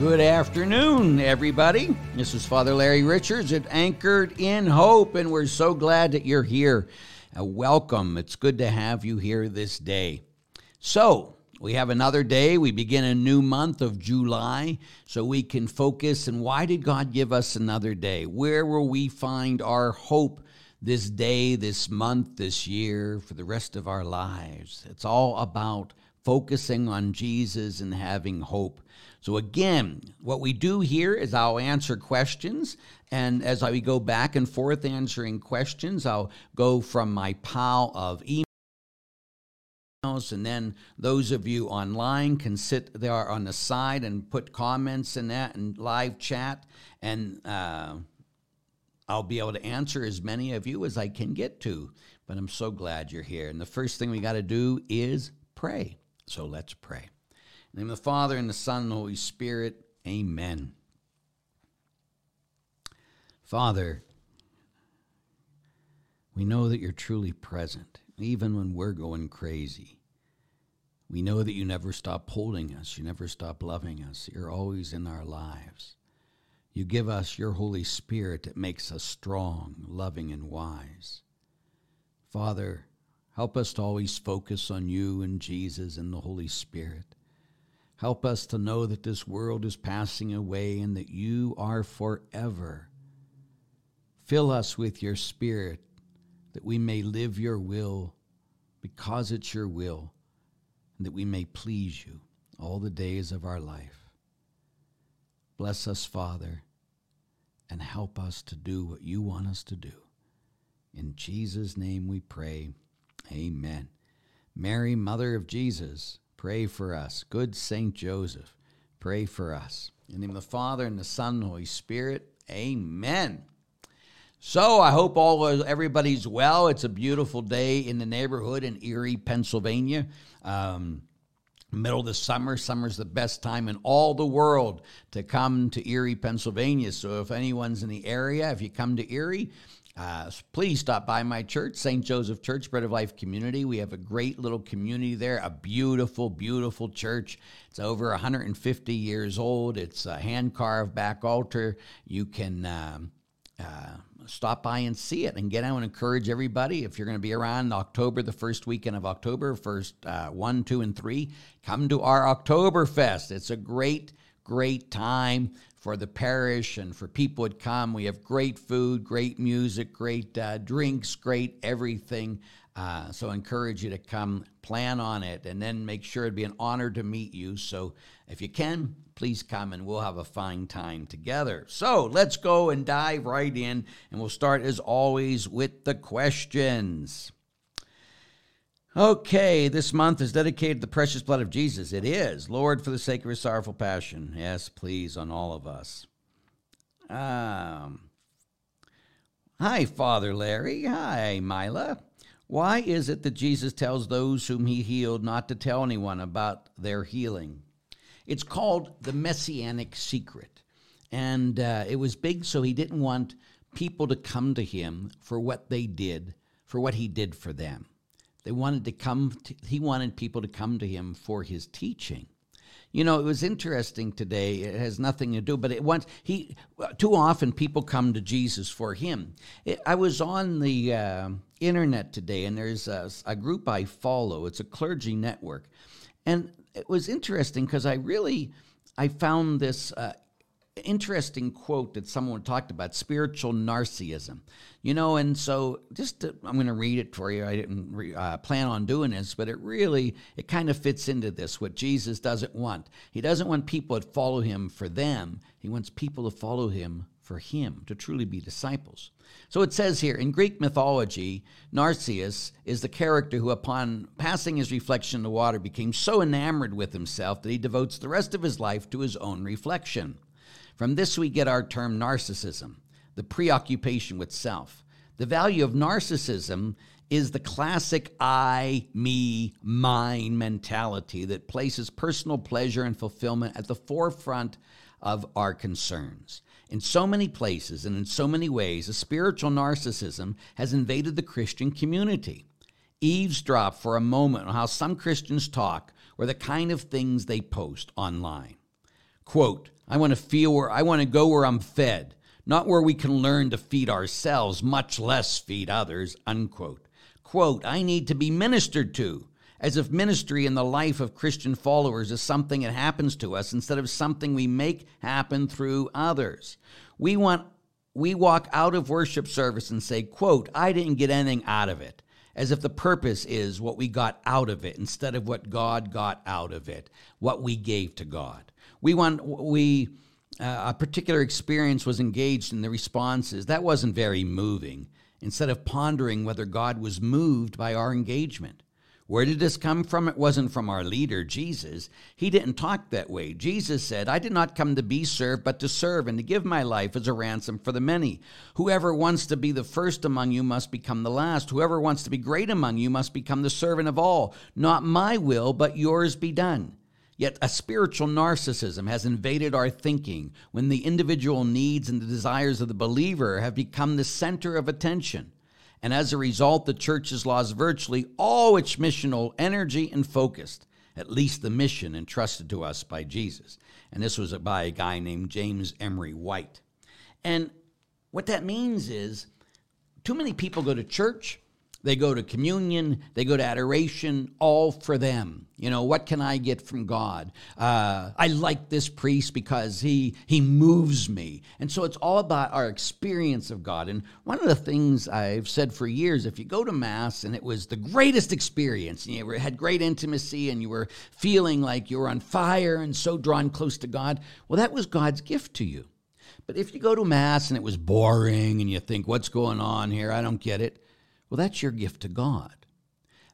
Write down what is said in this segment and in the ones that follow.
Good afternoon, everybody. This is Father Larry Richards at Anchored in Hope, and we're so glad that you're here. Uh, welcome. It's good to have you here this day. So, we have another day. We begin a new month of July so we can focus. And why did God give us another day? Where will we find our hope this day, this month, this year, for the rest of our lives? It's all about focusing on Jesus and having hope. So, again, what we do here is I'll answer questions. And as I go back and forth answering questions, I'll go from my pile of emails. And then those of you online can sit there on the side and put comments in that and live chat. And uh, I'll be able to answer as many of you as I can get to. But I'm so glad you're here. And the first thing we got to do is pray. So let's pray. In the name of the Father, and the Son, and the Holy Spirit, amen. Father, we know that you're truly present, even when we're going crazy. We know that you never stop holding us, you never stop loving us. You're always in our lives. You give us your Holy Spirit that makes us strong, loving, and wise. Father, help us to always focus on you and Jesus and the Holy Spirit. Help us to know that this world is passing away and that you are forever. Fill us with your Spirit that we may live your will because it's your will and that we may please you all the days of our life. Bless us, Father, and help us to do what you want us to do. In Jesus' name we pray. Amen. Mary, Mother of Jesus, pray for us. Good Saint Joseph, pray for us. In the name of the Father and the Son and the Holy Spirit, amen. So I hope all everybody's well. It's a beautiful day in the neighborhood in Erie, Pennsylvania. Um, middle of the summer. Summer's the best time in all the world to come to Erie, Pennsylvania. So if anyone's in the area, if you come to Erie, uh, please stop by my church, St. Joseph Church, Bread of Life Community. We have a great little community there, a beautiful, beautiful church. It's over 150 years old. It's a hand carved back altar. You can. Um, uh, stop by and see it and get out and encourage everybody. If you're going to be around October, the first weekend of October, first uh, one, two, and three, come to our Oktoberfest. It's a great, great time for the parish and for people to come. We have great food, great music, great uh, drinks, great everything. Uh, so I encourage you to come plan on it and then make sure it'd be an honor to meet you. So if you can, please come and we'll have a fine time together. So let's go and dive right in, and we'll start as always with the questions. Okay, this month is dedicated to the precious blood of Jesus. It is. Lord, for the sake of his sorrowful passion. Yes, please, on all of us. Um, hi, Father Larry. Hi, Mila. Why is it that Jesus tells those whom he healed not to tell anyone about their healing? It's called the Messianic Secret. And uh, it was big, so he didn't want people to come to him for what they did, for what he did for them. They wanted to come, to, he wanted people to come to him for his teaching. You know, it was interesting today. It has nothing to do, but it once he too often people come to Jesus for him. It, I was on the uh, internet today, and there's a, a, group I follow. It's a clergy network, and it was interesting because I really I found this uh, interesting quote that someone talked about spiritual narcissism. You know and so just to, i'm going to read it for you. I didn't re, uh, plan on doing this but it really it kind of fits into this what jesus doesn't want. He doesn't want people to follow him for them. He wants people to follow him for him to truly be disciples. So it says here in greek mythology narcissus is the character who upon passing his reflection in the water became so enamored with himself that he devotes the rest of his life to his own reflection from this, we get our term narcissism, the preoccupation with self. The value of narcissism is the classic I, me, mine mentality that places personal pleasure and fulfillment at the forefront of our concerns. In so many places and in so many ways, a spiritual narcissism has invaded the Christian community. Eavesdrop for a moment on how some Christians talk or the kind of things they post online. Quote, I want to feel where I want to go where I'm fed, not where we can learn to feed ourselves, much less feed others. Unquote. Quote, I need to be ministered to, as if ministry in the life of Christian followers is something that happens to us instead of something we make happen through others. We want we walk out of worship service and say, quote, I didn't get anything out of it, as if the purpose is what we got out of it instead of what God got out of it, what we gave to God. We want we uh, a particular experience was engaged in the responses. That wasn't very moving. Instead of pondering whether God was moved by our engagement. Where did this come from? It wasn't from our leader, Jesus. He didn't talk that way. Jesus said, I did not come to be served, but to serve and to give my life as a ransom for the many. Whoever wants to be the first among you must become the last. Whoever wants to be great among you must become the servant of all. Not my will, but yours be done. Yet a spiritual narcissism has invaded our thinking when the individual needs and the desires of the believer have become the center of attention. And as a result, the church has lost virtually all its missional energy and focus, at least the mission entrusted to us by Jesus. And this was by a guy named James Emery White. And what that means is too many people go to church they go to communion, they go to adoration, all for them. You know, what can I get from God? Uh, I like this priest because he he moves me, and so it's all about our experience of God. And one of the things I've said for years, if you go to mass and it was the greatest experience, and you had great intimacy, and you were feeling like you were on fire and so drawn close to God, well, that was God's gift to you. But if you go to mass and it was boring, and you think, "What's going on here? I don't get it." Well, that's your gift to God.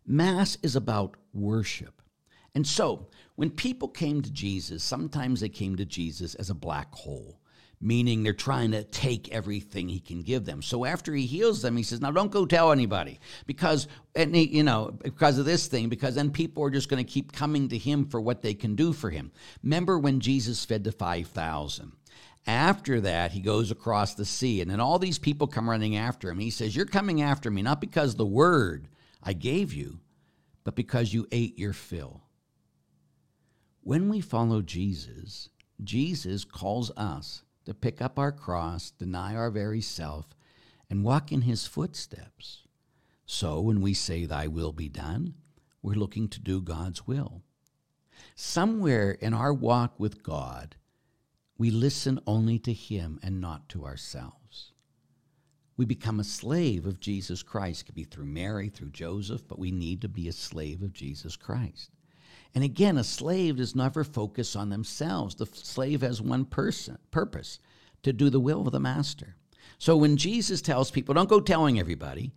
Mass is about worship. And so, when people came to Jesus, sometimes they came to Jesus as a black hole, meaning they're trying to take everything he can give them. So after he heals them, he says, "Now don't go tell anybody because and he, you know, because of this thing because then people are just going to keep coming to him for what they can do for him." Remember when Jesus fed the 5,000? After that, he goes across the sea, and then all these people come running after him. He says, You're coming after me not because the word I gave you, but because you ate your fill. When we follow Jesus, Jesus calls us to pick up our cross, deny our very self, and walk in his footsteps. So when we say, Thy will be done, we're looking to do God's will. Somewhere in our walk with God, we listen only to Him and not to ourselves. We become a slave of Jesus Christ. It could be through Mary, through Joseph, but we need to be a slave of Jesus Christ. And again, a slave does never focus on themselves. The slave has one person purpose to do the will of the master. So when Jesus tells people, don't go telling everybody,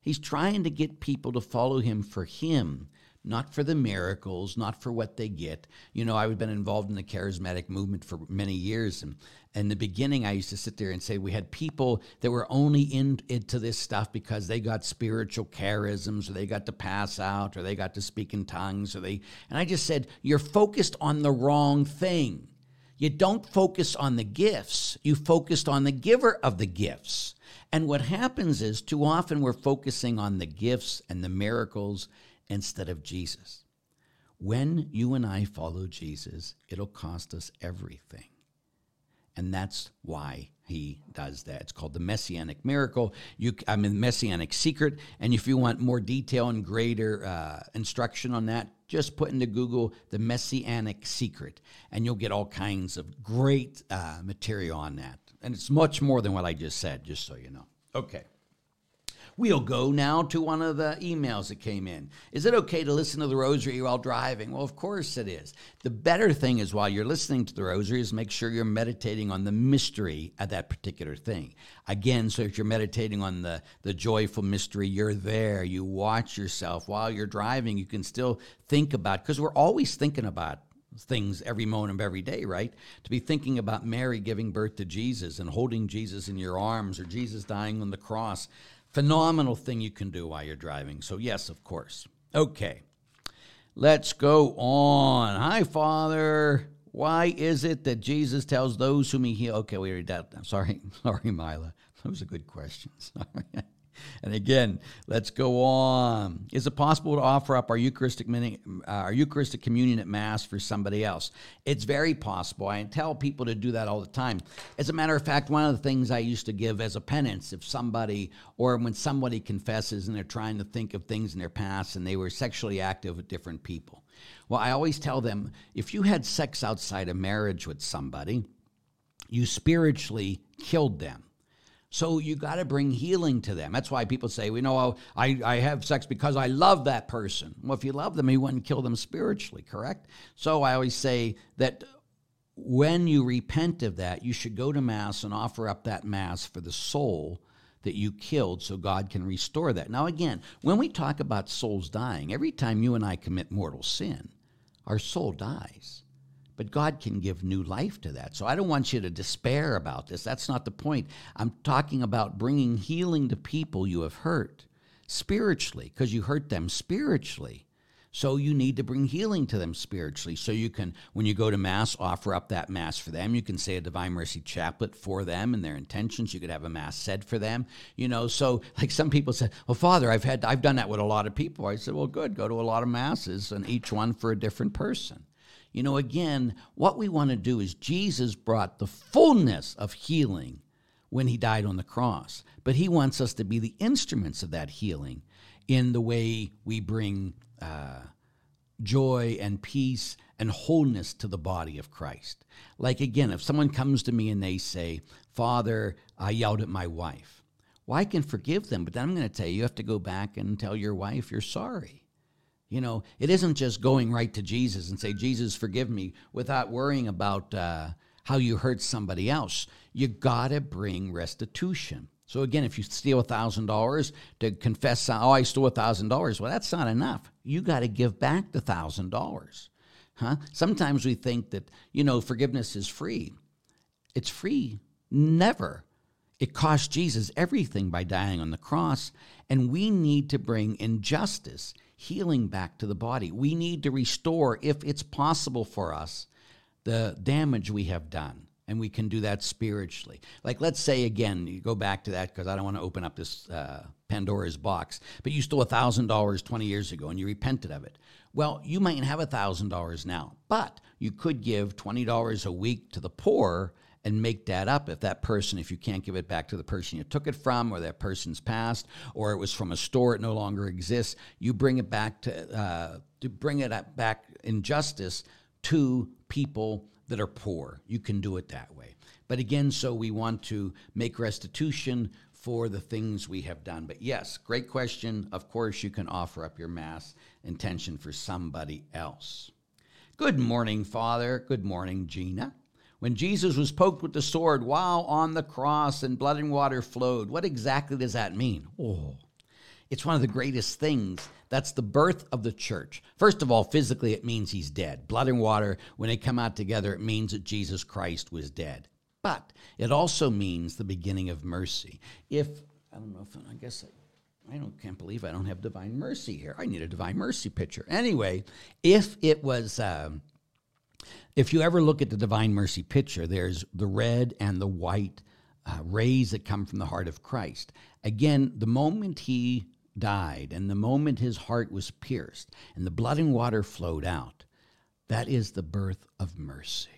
he's trying to get people to follow him for him not for the miracles, not for what they get. You know, I've been involved in the charismatic movement for many years. And in the beginning, I used to sit there and say we had people that were only in, into this stuff because they got spiritual charisms or they got to pass out or they got to speak in tongues or they, and I just said, you're focused on the wrong thing. You don't focus on the gifts, you focused on the giver of the gifts. And what happens is too often we're focusing on the gifts and the miracles instead of Jesus. When you and I follow Jesus, it'll cost us everything. And that's why he does that. It's called the Messianic Miracle. You, I mean, Messianic Secret. And if you want more detail and greater uh, instruction on that, just put into Google the Messianic Secret, and you'll get all kinds of great uh, material on that. And it's much more than what I just said, just so you know. Okay. We'll go now to one of the emails that came in. Is it okay to listen to the rosary while driving? Well, of course it is. The better thing is while you're listening to the rosary is make sure you're meditating on the mystery of that particular thing. Again, so if you're meditating on the, the joyful mystery, you're there. You watch yourself while you're driving. You can still think about, because we're always thinking about things every moment of every day, right? To be thinking about Mary giving birth to Jesus and holding Jesus in your arms or Jesus dying on the cross phenomenal thing you can do while you're driving. So, yes, of course. Okay, let's go on. Hi, Father. Why is it that Jesus tells those whom he heals? Okay, we already did that. Sorry, sorry, Mila. That was a good question. Sorry. And again, let's go on. Is it possible to offer up our Eucharistic, uh, our Eucharistic communion at Mass for somebody else? It's very possible. I tell people to do that all the time. As a matter of fact, one of the things I used to give as a penance, if somebody, or when somebody confesses and they're trying to think of things in their past and they were sexually active with different people. Well, I always tell them if you had sex outside of marriage with somebody, you spiritually killed them. So you got to bring healing to them. That's why people say, "We well, know I, I have sex because I love that person." Well, if you love them, you wouldn't kill them spiritually, correct? So I always say that when you repent of that, you should go to Mass and offer up that Mass for the soul that you killed so God can restore that. Now, again, when we talk about souls dying, every time you and I commit mortal sin, our soul dies. But God can give new life to that. So I don't want you to despair about this. That's not the point. I'm talking about bringing healing to people you have hurt spiritually, because you hurt them spiritually. So you need to bring healing to them spiritually. So you can, when you go to Mass, offer up that Mass for them. You can say a Divine Mercy chaplet for them and their intentions. You could have a Mass said for them. You know, so like some people said, Well, Father, I've had I've done that with a lot of people. I said, Well, good, go to a lot of Masses and each one for a different person. You know, again, what we want to do is Jesus brought the fullness of healing when he died on the cross, but he wants us to be the instruments of that healing in the way we bring uh, joy and peace and wholeness to the body of Christ. Like again, if someone comes to me and they say, Father, I yelled at my wife. Well, I can forgive them, but then I'm going to tell you, you have to go back and tell your wife you're sorry. You know, it isn't just going right to Jesus and say, Jesus, forgive me, without worrying about uh, how you hurt somebody else. You got to bring restitution. So again, if you steal $1,000 to confess, oh, I stole $1,000, well, that's not enough. You got to give back the $1,000. Huh? Sometimes we think that, you know, forgiveness is free. It's free. Never. It cost Jesus everything by dying on the cross, and we need to bring injustice healing back to the body. We need to restore, if it's possible for us, the damage we have done. And we can do that spiritually. Like, let's say again, you go back to that because I don't want to open up this uh, Pandora's box, but you stole $1,000 20 years ago and you repented of it. Well, you might have $1,000 now, but you could give $20 a week to the poor and make that up if that person, if you can't give it back to the person you took it from, or that person's passed, or it was from a store it no longer exists, you bring it back to uh, to bring it back in justice to people that are poor. You can do it that way. But again, so we want to make restitution for the things we have done. But yes, great question. Of course, you can offer up your mass intention for somebody else. Good morning, Father. Good morning, Gina. When Jesus was poked with the sword while on the cross and blood and water flowed, what exactly does that mean? Oh, it's one of the greatest things. That's the birth of the church. First of all, physically, it means he's dead. Blood and water, when they come out together, it means that Jesus Christ was dead. But it also means the beginning of mercy. If, I don't know if, I guess I, I don't, can't believe I don't have divine mercy here. I need a divine mercy picture. Anyway, if it was. Um, if you ever look at the Divine Mercy picture, there's the red and the white uh, rays that come from the heart of Christ. Again, the moment he died and the moment his heart was pierced and the blood and water flowed out, that is the birth of mercy.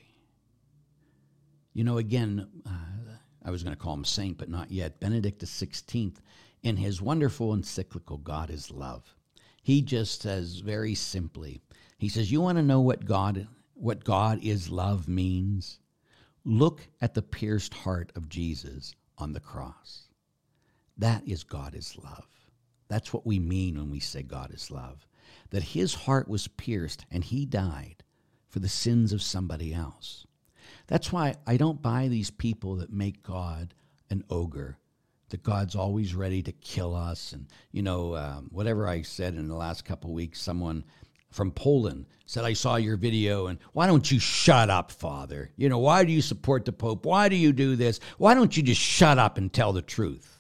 You know, again, uh, I was going to call him saint, but not yet. Benedict XVI, in his wonderful encyclical, God is Love, he just says very simply, he says, You want to know what God what God is love means, look at the pierced heart of Jesus on the cross. That is God is love. That's what we mean when we say God is love. That his heart was pierced and he died for the sins of somebody else. That's why I don't buy these people that make God an ogre, that God's always ready to kill us. And, you know, um, whatever I said in the last couple weeks, someone from Poland said, I saw your video, and why don't you shut up, Father? You know, why do you support the Pope? Why do you do this? Why don't you just shut up and tell the truth?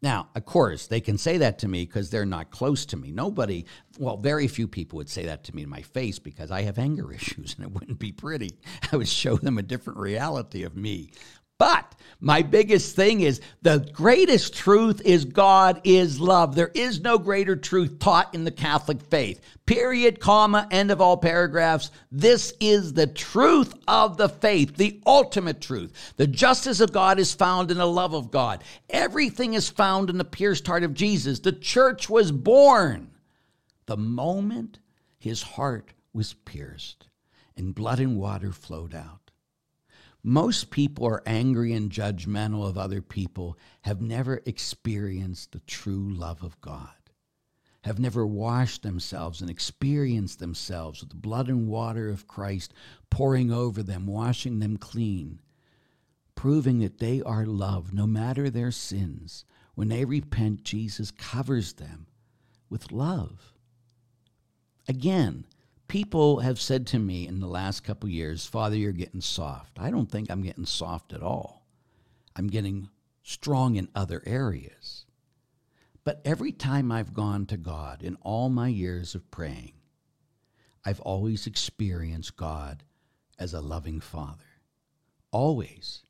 Now, of course, they can say that to me because they're not close to me. Nobody, well, very few people would say that to me in my face because I have anger issues and it wouldn't be pretty. I would show them a different reality of me. But my biggest thing is the greatest truth is God is love. There is no greater truth taught in the Catholic faith. Period, comma, end of all paragraphs. This is the truth of the faith, the ultimate truth. The justice of God is found in the love of God. Everything is found in the pierced heart of Jesus. The church was born the moment his heart was pierced and blood and water flowed out. Most people are angry and judgmental of other people, have never experienced the true love of God, have never washed themselves and experienced themselves with the blood and water of Christ pouring over them, washing them clean, proving that they are loved no matter their sins. When they repent, Jesus covers them with love. Again, people have said to me in the last couple years, Father, you're getting soft. I don't think I'm getting soft at all. I'm getting strong in other areas. But every time I've gone to God in all my years of praying, I've always experienced God as a loving Father. Always.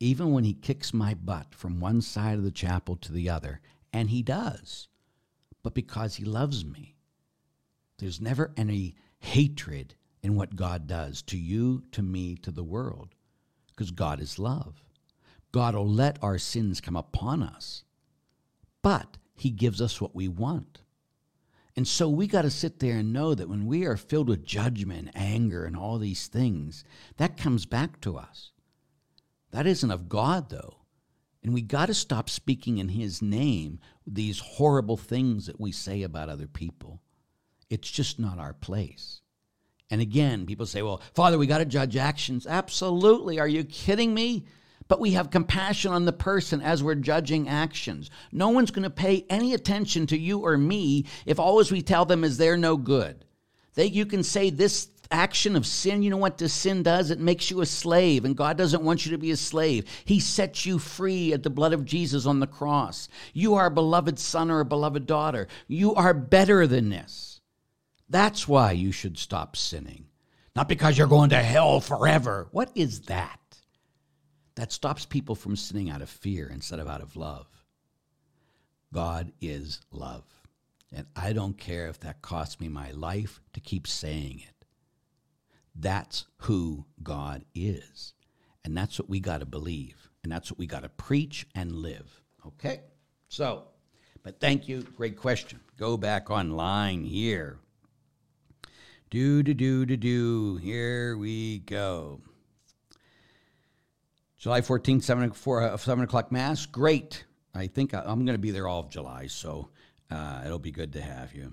Even when He kicks my butt from one side of the chapel to the other, and He does, but because He loves me. There's never any hatred in what God does to you, to me, to the world, because God is love. God will let our sins come upon us, but He gives us what we want. And so we got to sit there and know that when we are filled with judgment, anger, and all these things, that comes back to us. That isn't of God, though. And we got to stop speaking in His name these horrible things that we say about other people. It's just not our place. And again, people say, well, Father, we got to judge actions. Absolutely. Are you kidding me? But we have compassion on the person as we're judging actions. No one's going to pay any attention to you or me if always we tell them is they're no good. They, you can say this action of sin, you know what this sin does? It makes you a slave, and God doesn't want you to be a slave. He sets you free at the blood of Jesus on the cross. You are a beloved son or a beloved daughter. You are better than this. That's why you should stop sinning. Not because you're going to hell forever. What is that? That stops people from sinning out of fear instead of out of love. God is love. And I don't care if that costs me my life to keep saying it. That's who God is. And that's what we got to believe. And that's what we got to preach and live. Okay? So, but thank you. Great question. Go back online here. Do, do, do, do, do. Here we go. July 14th, 7, 4, 7 o'clock Mass. Great. I think I, am going to be there all of July, so uh, it'll be good to have you.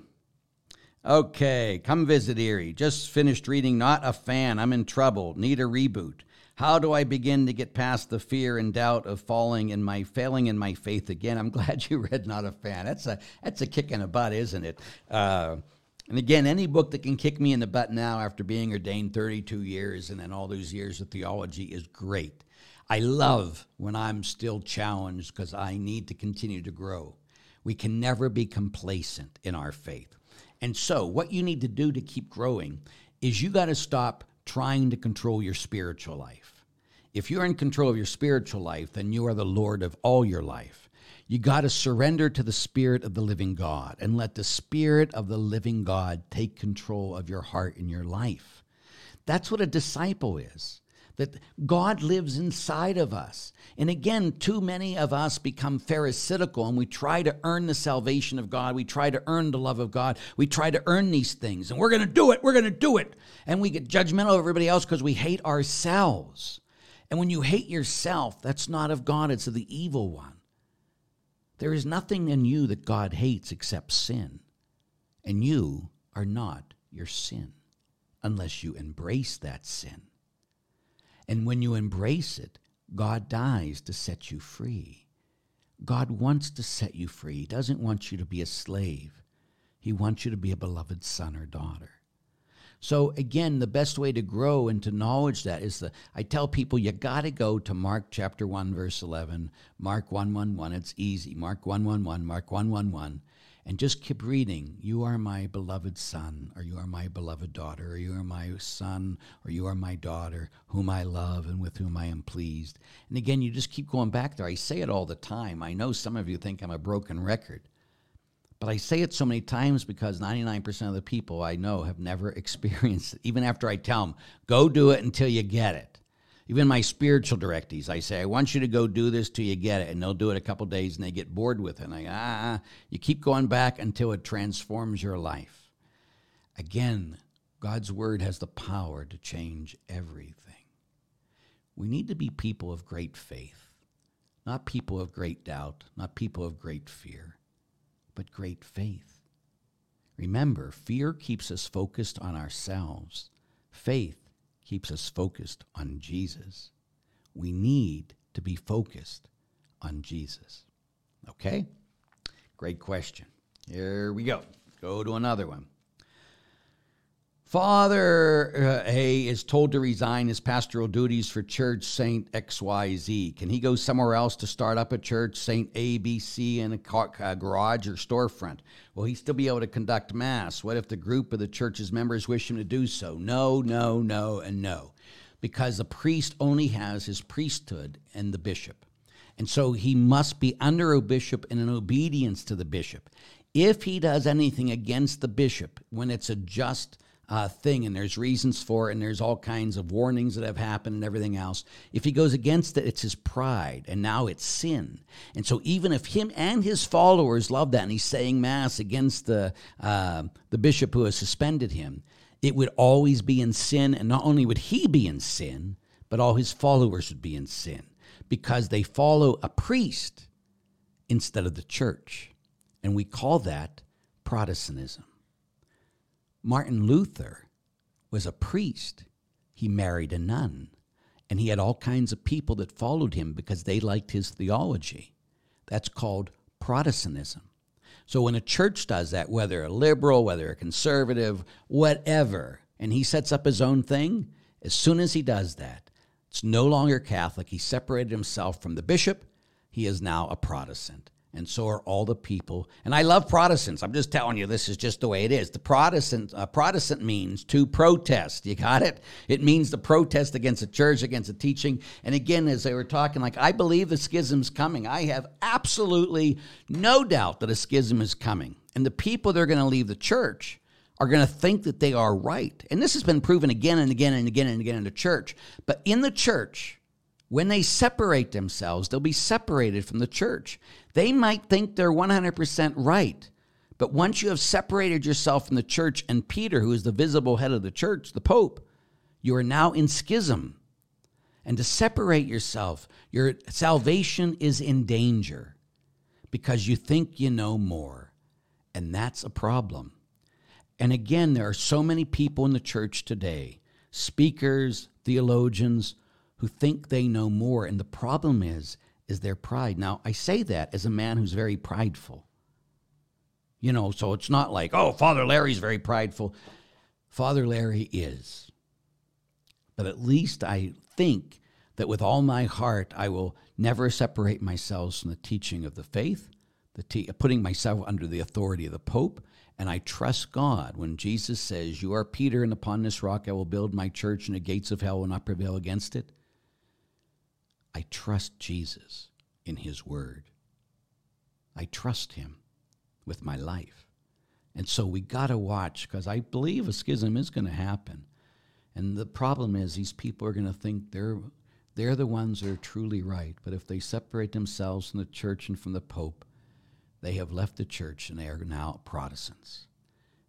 Okay, come visit Erie. Just finished reading Not a Fan. I'm in trouble. Need a reboot. How do I begin to get past the fear and doubt of falling in my failing in my faith again? I'm glad you read Not a Fan. That's a that's a kick in the butt, isn't it? Uh, and again, any book that can kick me in the butt now after being ordained 32 years and then all those years of theology is great. I love when I'm still challenged because I need to continue to grow. We can never be complacent in our faith. And so, what you need to do to keep growing is you got to stop trying to control your spiritual life. If you're in control of your spiritual life, then you are the Lord of all your life. You got to surrender to the Spirit of the living God and let the Spirit of the living God take control of your heart and your life. That's what a disciple is. That God lives inside of us. And again, too many of us become pharisaical and we try to earn the salvation of God. We try to earn the love of God. We try to earn these things. And we're going to do it. We're going to do it. And we get judgmental of everybody else because we hate ourselves. And when you hate yourself, that's not of God, it's of the evil one. There is nothing in you that God hates except sin. And you are not your sin unless you embrace that sin. And when you embrace it, God dies to set you free. God wants to set you free. He doesn't want you to be a slave. He wants you to be a beloved son or daughter. So again, the best way to grow and to knowledge that is the I tell people you got to go to Mark chapter 1 verse 11, Mark 111, it's easy. Mark 111, Mark 111. and just keep reading. You are my beloved son, or you are my beloved daughter, or you are my son, or you are my daughter, whom I love and with whom I am pleased. And again, you just keep going back there. I say it all the time. I know some of you think I'm a broken record, but I say it so many times because 99% of the people I know have never experienced it. Even after I tell them, go do it until you get it. Even my spiritual directees, I say, I want you to go do this till you get it. And they'll do it a couple days and they get bored with it. And I ah, you keep going back until it transforms your life. Again, God's word has the power to change everything. We need to be people of great faith, not people of great doubt, not people of great fear, but great faith. Remember, fear keeps us focused on ourselves. Faith keeps us focused on Jesus. We need to be focused on Jesus. Okay? Great question. Here we go. Go to another one. Father uh, A is told to resign his pastoral duties for Church Saint XYZ. Can he go somewhere else to start up a church, Saint ABC, in a, car, a garage or storefront? Will he still be able to conduct Mass? What if the group of the church's members wish him to do so? No, no, no, and no. Because the priest only has his priesthood and the bishop. And so he must be under a bishop and in obedience to the bishop. If he does anything against the bishop, when it's a just uh, thing, and there's reasons for it, and there's all kinds of warnings that have happened and everything else. If he goes against it, it's his pride, and now it's sin. And so, even if him and his followers love that, and he's saying mass against the uh, the bishop who has suspended him, it would always be in sin, and not only would he be in sin, but all his followers would be in sin because they follow a priest instead of the church, and we call that Protestantism. Martin Luther was a priest. He married a nun, and he had all kinds of people that followed him because they liked his theology. That's called Protestantism. So when a church does that, whether a liberal, whether a conservative, whatever, and he sets up his own thing, as soon as he does that, it's no longer Catholic. He separated himself from the bishop. He is now a Protestant and so are all the people. And I love Protestants. I'm just telling you, this is just the way it is. The Protestant uh, Protestant means to protest. You got it? It means to protest against the church, against the teaching. And again, as they were talking, like I believe the schism's coming. I have absolutely no doubt that a schism is coming, and the people that are going to leave the church are going to think that they are right. And this has been proven again and again and again and again in the church. But in the church, when they separate themselves, they'll be separated from the church. They might think they're 100% right. But once you have separated yourself from the church and Peter, who is the visible head of the church, the Pope, you are now in schism. And to separate yourself, your salvation is in danger because you think you know more. And that's a problem. And again, there are so many people in the church today speakers, theologians who think they know more. And the problem is, is their pride. Now, I say that as a man who's very prideful. You know, so it's not like, oh, Father Larry's very prideful. Father Larry is. But at least I think that with all my heart, I will never separate myself from the teaching of the faith, the te- putting myself under the authority of the Pope. And I trust God when Jesus says, You are Peter, and upon this rock I will build my church, and the gates of hell will not prevail against it. I trust Jesus in His Word. I trust Him with my life. And so we got to watch because I believe a schism is going to happen. And the problem is these people are going to think they're they're the ones that are truly right. But if they separate themselves from the church and from the Pope, they have left the church and they are now Protestants.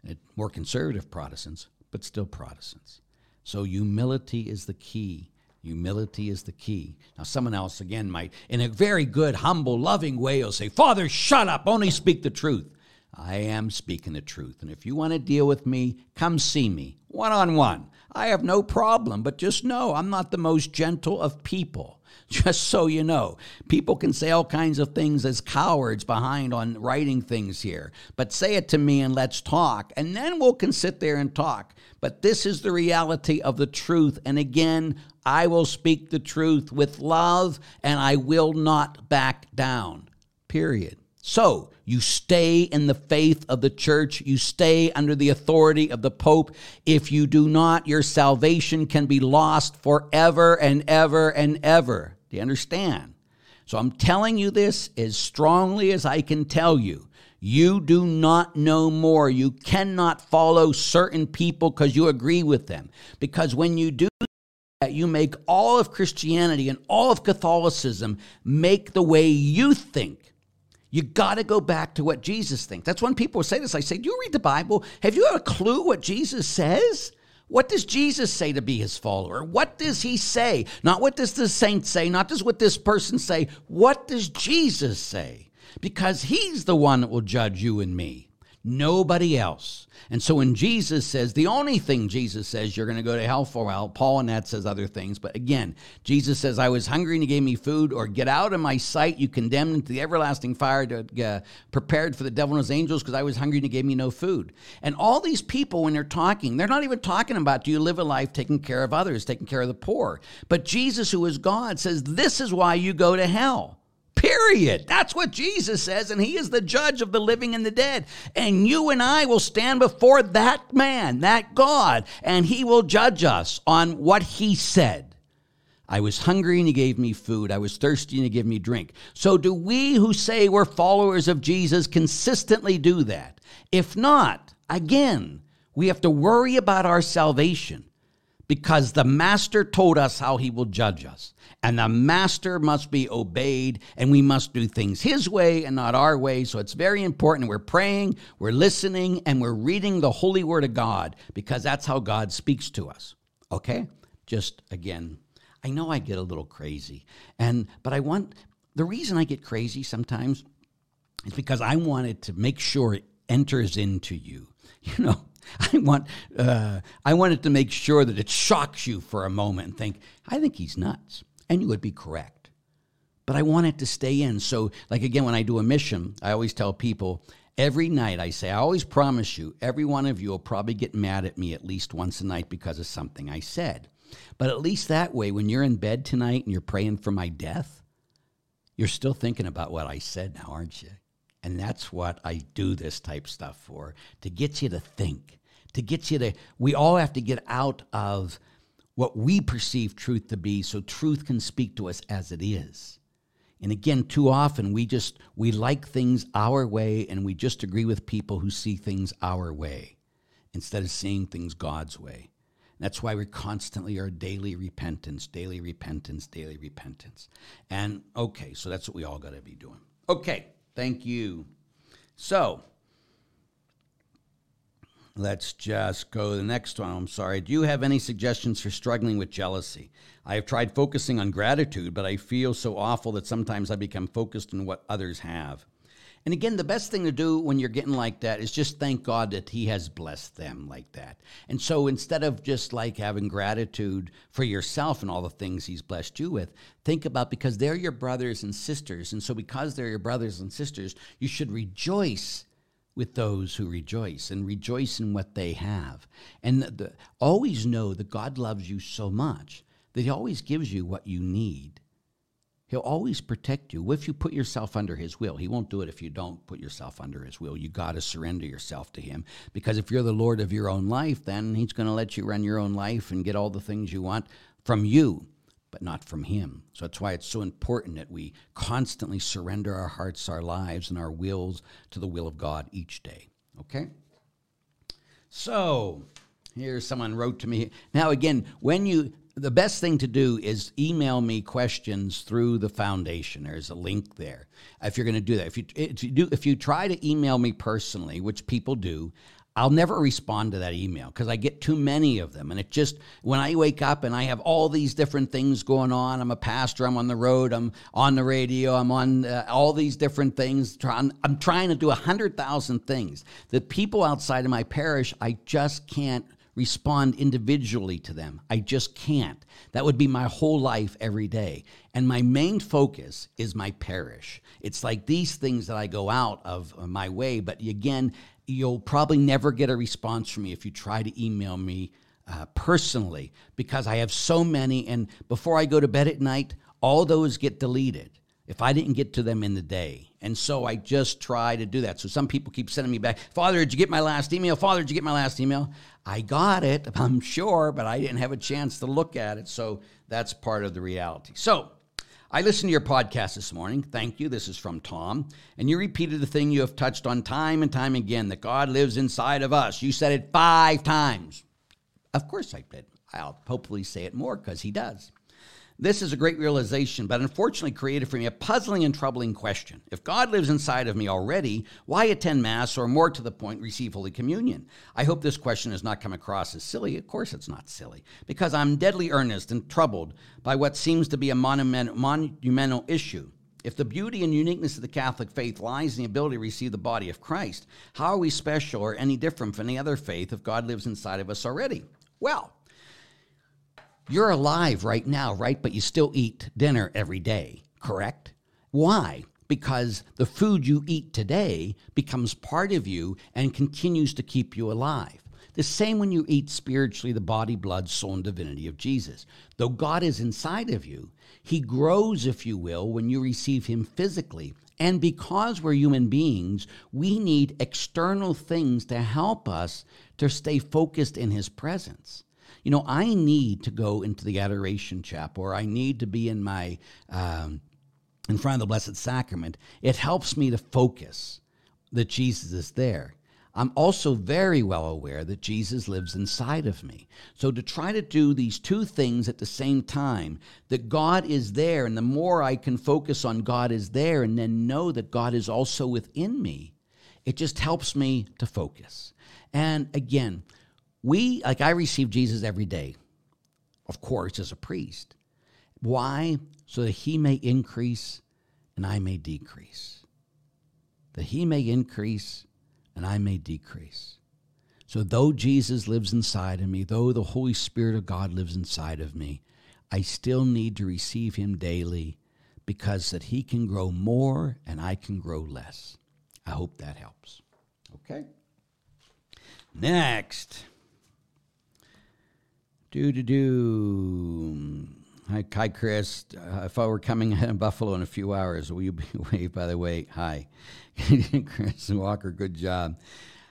And more conservative Protestants, but still Protestants. So humility is the key Humility is the key. Now, someone else again might, in a very good, humble, loving way, will say, Father, shut up, only speak the truth. I am speaking the truth. And if you want to deal with me, come see me one on one. I have no problem, but just know I'm not the most gentle of people. Just so you know, people can say all kinds of things as cowards behind on writing things here, but say it to me and let's talk, and then we'll can sit there and talk. But this is the reality of the truth. And again, I will speak the truth with love and I will not back down. Period. So you stay in the faith of the church, you stay under the authority of the Pope. If you do not, your salvation can be lost forever and ever and ever. Do you understand? So I'm telling you this as strongly as I can tell you. You do not know more. You cannot follow certain people because you agree with them. Because when you do you make all of Christianity and all of Catholicism make the way you think. You got to go back to what Jesus thinks. That's when people say this. I say, Do you read the Bible? Have you a clue what Jesus says? What does Jesus say to be his follower? What does he say? Not what does the saint say, not just what this person say. What does Jesus say? Because he's the one that will judge you and me, nobody else. And so when Jesus says, the only thing Jesus says you're going to go to hell for, well, Paul and that says other things. But again, Jesus says, I was hungry and you gave me food, or get out of my sight, you condemned into the everlasting fire to, uh, prepared for the devil and his angels because I was hungry and you gave me no food. And all these people, when they're talking, they're not even talking about do you live a life taking care of others, taking care of the poor. But Jesus, who is God, says, this is why you go to hell. Period. That's what Jesus says, and He is the judge of the living and the dead. And you and I will stand before that man, that God, and He will judge us on what He said. I was hungry and He gave me food. I was thirsty and He gave me drink. So, do we who say we're followers of Jesus consistently do that? If not, again, we have to worry about our salvation because the Master told us how He will judge us and the master must be obeyed, and we must do things his way and not our way. So it's very important. We're praying, we're listening, and we're reading the holy word of God because that's how God speaks to us. Okay? Just again, I know I get a little crazy. And but I want the reason I get crazy sometimes is because I wanted to make sure it enters into you. You know, I want uh, I wanted to make sure that it shocks you for a moment and think, I think he's nuts and you would be correct. But I want it to stay in. So, like again, when I do a mission, I always tell people every night, I say, I always promise you, every one of you will probably get mad at me at least once a night because of something I said. But at least that way, when you're in bed tonight and you're praying for my death, you're still thinking about what I said now, aren't you? And that's what I do this type stuff for to get you to think, to get you to, we all have to get out of what we perceive truth to be so truth can speak to us as it is. And again, too often we just we like things our way and we just agree with people who see things our way instead of seeing things God's way. That's why we're constantly are daily repentance, daily repentance, daily repentance. And okay, so that's what we all got to be doing. Okay, thank you. So, Let's just go to the next one. I'm sorry. Do you have any suggestions for struggling with jealousy? I have tried focusing on gratitude, but I feel so awful that sometimes I become focused on what others have. And again, the best thing to do when you're getting like that is just thank God that He has blessed them like that. And so instead of just like having gratitude for yourself and all the things He's blessed you with, think about because they're your brothers and sisters. And so because they're your brothers and sisters, you should rejoice with those who rejoice and rejoice in what they have. And the, the, always know that God loves you so much that He always gives you what you need. He'll always protect you if you put yourself under His will. He won't do it if you don't put yourself under His will. You got to surrender yourself to Him because if you're the Lord of your own life, then He's going to let you run your own life and get all the things you want from you but not from Him. So that's why it's so important that we constantly surrender our hearts, our lives, and our wills to the will of God each day. Okay? So, here someone wrote to me. Now, again, when you, the best thing to do is email me questions through the foundation. There's a link there. If you're going to do that, if you, if you do, if you try to email me personally, which people do, I'll never respond to that email because I get too many of them. And it just, when I wake up and I have all these different things going on, I'm a pastor, I'm on the road, I'm on the radio, I'm on uh, all these different things. I'm, trying to do a 100,000 things. The people outside of my parish, I just can't respond individually to them. I just can't. That would be my whole life every day. And my main focus is my parish. It's like these things that I go out of my way, but again, you'll probably never get a response from me if you try to email me uh, personally because I have so many. And before I go to bed at night, all those get deleted. if I didn't get to them in the day. And so I just try to do that. So some people keep sending me back, Father, did you get my last email? Father, did you get my last email? I got it, I'm sure, but I didn't have a chance to look at it. So that's part of the reality. So I listened to your podcast this morning. Thank you. This is from Tom. And you repeated the thing you have touched on time and time again that God lives inside of us. You said it five times. Of course I did. I'll hopefully say it more because he does. This is a great realization, but unfortunately created for me a puzzling and troubling question. If God lives inside of me already, why attend Mass or more to the point, receive Holy Communion? I hope this question has not come across as silly. Of course, it's not silly, because I'm deadly earnest and troubled by what seems to be a monument, monumental issue. If the beauty and uniqueness of the Catholic faith lies in the ability to receive the body of Christ, how are we special or any different from any other faith if God lives inside of us already? Well, you're alive right now, right? But you still eat dinner every day, correct? Why? Because the food you eat today becomes part of you and continues to keep you alive. The same when you eat spiritually the body, blood, soul, and divinity of Jesus. Though God is inside of you, He grows, if you will, when you receive Him physically. And because we're human beings, we need external things to help us to stay focused in His presence you know, I need to go into the adoration chapel or I need to be in my, um, in front of the Blessed Sacrament. It helps me to focus that Jesus is there. I'm also very well aware that Jesus lives inside of me. So to try to do these two things at the same time, that God is there, and the more I can focus on God is there and then know that God is also within me, it just helps me to focus. And again, we, like I receive Jesus every day, of course, as a priest. Why? So that he may increase and I may decrease. That he may increase and I may decrease. So, though Jesus lives inside of me, though the Holy Spirit of God lives inside of me, I still need to receive him daily because that he can grow more and I can grow less. I hope that helps. Okay. Next. Do do do. Hi, hi, Chris. Uh, if I were coming in Buffalo in a few hours, will you be wave? By the way, hi, Chris Walker. Good job.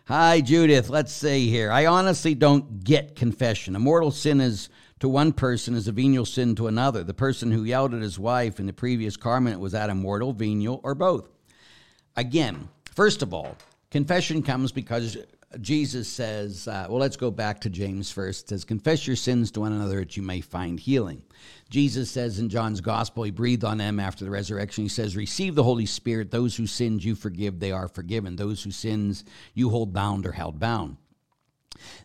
Hi, Judith. Let's see here. I honestly don't get confession. A mortal sin is to one person is a venial sin to another. The person who yelled at his wife in the previous carment was that a mortal, venial, or both. Again, first of all, confession comes because Jesus says, uh, well, let's go back to James first. It says, Confess your sins to one another that you may find healing. Jesus says in John's gospel, he breathed on them after the resurrection. He says, Receive the Holy Spirit. Those who sins you forgive, they are forgiven. Those who sins you hold bound are held bound.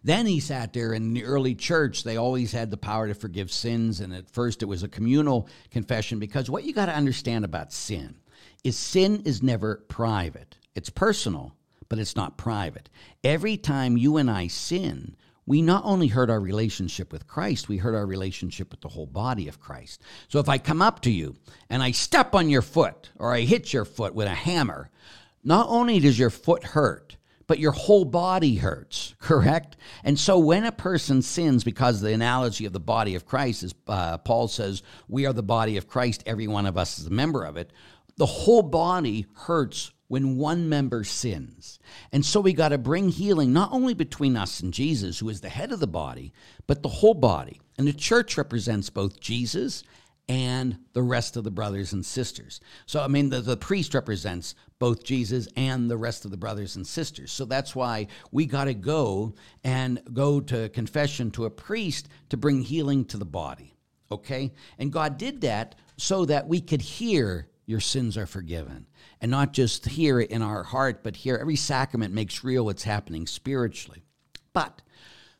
Then he sat there in the early church, they always had the power to forgive sins. And at first it was a communal confession because what you got to understand about sin is sin is never private, it's personal but it's not private. Every time you and I sin, we not only hurt our relationship with Christ, we hurt our relationship with the whole body of Christ. So if I come up to you and I step on your foot or I hit your foot with a hammer, not only does your foot hurt, but your whole body hurts, correct? And so when a person sins, because the analogy of the body of Christ is, uh, Paul says, we are the body of Christ, every one of us is a member of it, the whole body hurts when one member sins. And so we got to bring healing not only between us and Jesus, who is the head of the body, but the whole body. And the church represents both Jesus and the rest of the brothers and sisters. So, I mean, the, the priest represents both Jesus and the rest of the brothers and sisters. So that's why we got to go and go to confession to a priest to bring healing to the body. Okay? And God did that so that we could hear your sins are forgiven. And not just here in our heart, but here, every sacrament makes real what's happening spiritually. But